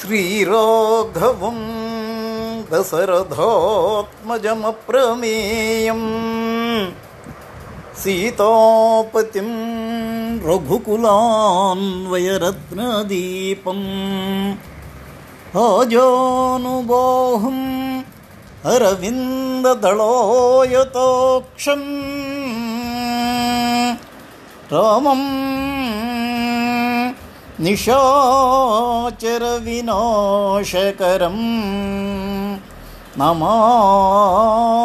श्रीराघवं दशरथात्मजमप्रमेयम् सीतापतिं रघुकुलान्वयरत्नदीपम् अजानुबाहुम् अरविन्ददलोयतोक्षम् Ramam निशाचरविनाशकरम् Namami